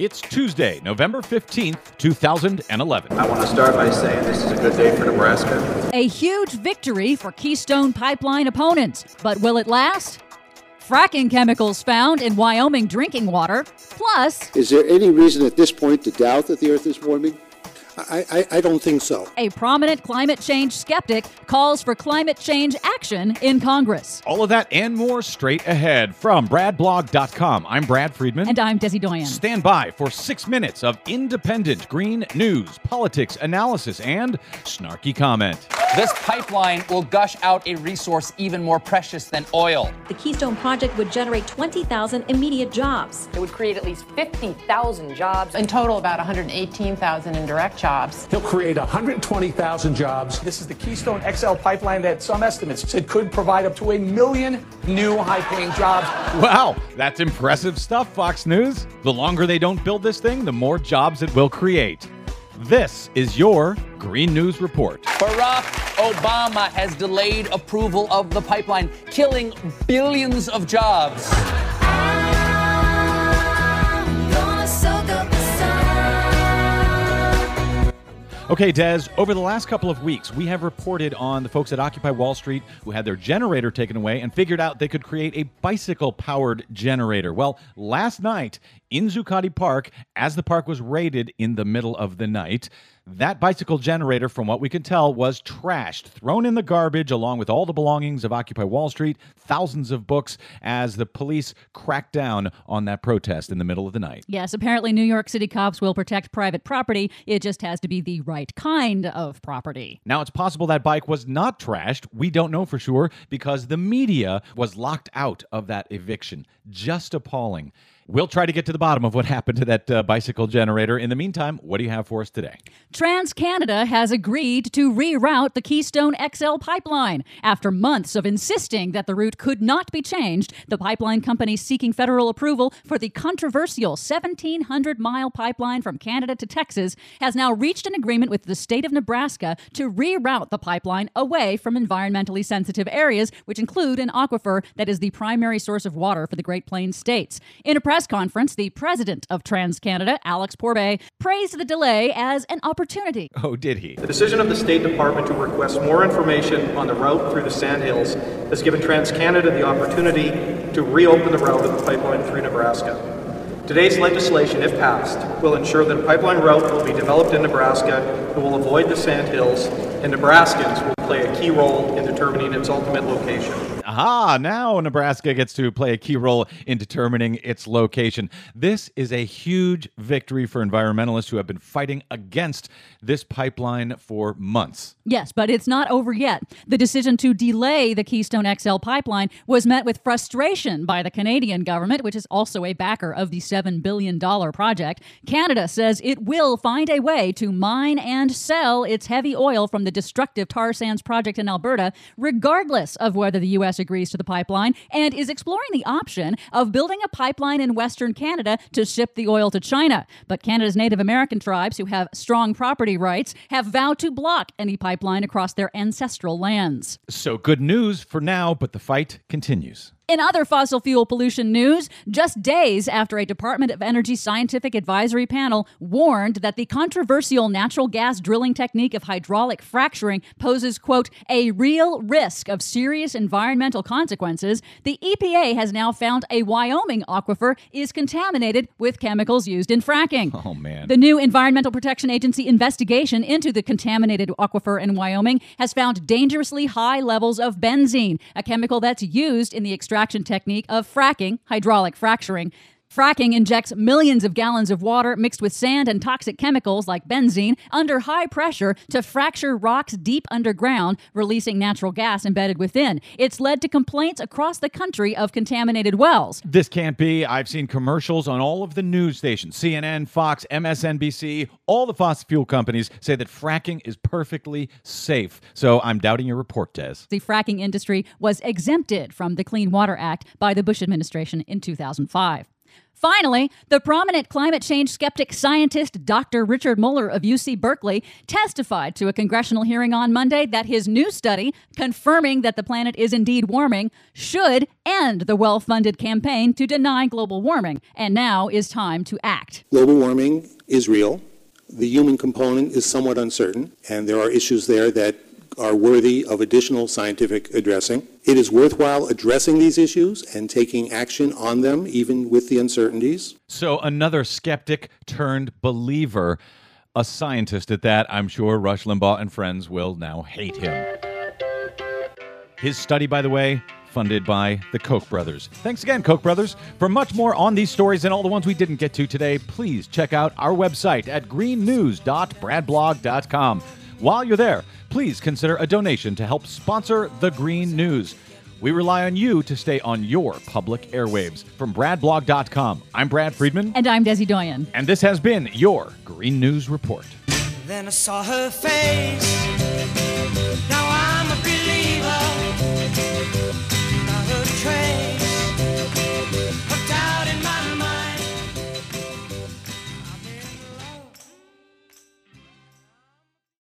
It's Tuesday, November 15th, 2011. I want to start by saying this is a good day for Nebraska. A huge victory for Keystone Pipeline opponents. But will it last? Fracking chemicals found in Wyoming drinking water. Plus, Is there any reason at this point to doubt that the Earth is warming? I, I, I don't think so. a prominent climate change skeptic calls for climate change action in Congress. All of that and more straight ahead from BradBlog.com. I'm Brad Friedman. And I'm Desi Doyen. Stand by for six minutes of independent green news, politics, analysis, and snarky comment. This pipeline will gush out a resource even more precious than oil. The Keystone Project would generate 20,000 immediate jobs. It would create at least 50,000 jobs. In total, about 118,000 in direct jobs. He'll create 120,000 jobs. This is the Keystone XL pipeline that some estimates said could provide up to a million new high paying jobs. Wow, that's impressive stuff, Fox News. The longer they don't build this thing, the more jobs it will create. This is your Green News Report. Barack Obama has delayed approval of the pipeline, killing billions of jobs. Okay, Des, over the last couple of weeks, we have reported on the folks at Occupy Wall Street who had their generator taken away and figured out they could create a bicycle powered generator. Well, last night in Zuccotti Park, as the park was raided in the middle of the night, that bicycle generator, from what we can tell, was trashed, thrown in the garbage along with all the belongings of Occupy Wall Street, thousands of books, as the police cracked down on that protest in the middle of the night. Yes, apparently New York City cops will protect private property. It just has to be the right kind of property. Now, it's possible that bike was not trashed. We don't know for sure because the media was locked out of that eviction. Just appalling. We'll try to get to the bottom of what happened to that uh, bicycle generator. In the meantime, what do you have for us today? TransCanada has agreed to reroute the Keystone XL pipeline. After months of insisting that the route could not be changed, the pipeline company seeking federal approval for the controversial 1,700 mile pipeline from Canada to Texas has now reached an agreement with the state of Nebraska to reroute the pipeline away from environmentally sensitive areas, which include an aquifer that is the primary source of water for the Great Plains states. In a press conference, the president of TransCanada, Alex Pourbaix, praised the delay as an opportunity. Oh, did he? The decision of the State Department to request more information on the route through the Sandhills has given TransCanada the opportunity to reopen the route of the pipeline through Nebraska. Today's legislation, if passed, will ensure that a pipeline route will be developed in Nebraska that will avoid the Sandhills, and Nebraskans will play a key role in determining its ultimate location. Aha, now Nebraska gets to play a key role in determining its location. This is a huge victory for environmentalists who have been fighting against this pipeline for months. Yes, but it's not over yet. The decision to delay the Keystone XL pipeline was met with frustration by the Canadian government, which is also a backer of the $7 billion project. Canada says it will find a way to mine and sell its heavy oil from the destructive tar sands project in Alberta, regardless of whether the U.S. agrees to the pipeline, and is exploring the option of building a pipeline in Western Canada to ship the oil to China. But Canada's Native American tribes, who have strong property rights, have vowed to block any pipeline across their ancestral lands. So good news for now, but the fight continues. In other fossil fuel pollution news, just days after a Department of Energy scientific advisory panel warned that the controversial natural gas drilling technique of hydraulic fracturing poses, quote, a real risk of serious environmental consequences, the EPA has now found a Wyoming aquifer is contaminated with chemicals used in fracking. Oh, man. The new Environmental Protection Agency investigation into the contaminated aquifer in Wyoming has found dangerously high levels of benzene, a chemical that's used in the extraction technique of fracking, hydraulic fracturing. Fracking injects millions of gallons of water mixed with sand and toxic chemicals like benzene under high pressure to fracture rocks deep underground, releasing natural gas embedded within. It's led to complaints across the country of contaminated wells. This can't be. I've seen commercials on all of the news stations CNN, Fox, MSNBC, all the fossil fuel companies say that fracking is perfectly safe. So I'm doubting your report, Des. The fracking industry was exempted from the Clean Water Act by the Bush administration in 2005. Finally, the prominent climate change skeptic scientist Dr. Richard Muller of UC Berkeley testified to a congressional hearing on Monday that his new study, confirming that the planet is indeed warming, should end the well funded campaign to deny global warming. And now is time to act. Global warming is real. The human component is somewhat uncertain, and there are issues there that are worthy of additional scientific addressing. It is worthwhile addressing these issues and taking action on them, even with the uncertainties. So, another skeptic turned believer, a scientist at that. I'm sure Rush Limbaugh and friends will now hate him. His study, by the way, funded by the Koch brothers. Thanks again, Koch brothers. For much more on these stories and all the ones we didn't get to today, please check out our website at greennews.bradblog.com. While you're there, please consider a donation to help sponsor the Green News. We rely on you to stay on your public airwaves. From bradblog.com, I'm Brad Friedman. And I'm Desi Doyen. And this has been your Green News Report. Then I saw her face. Now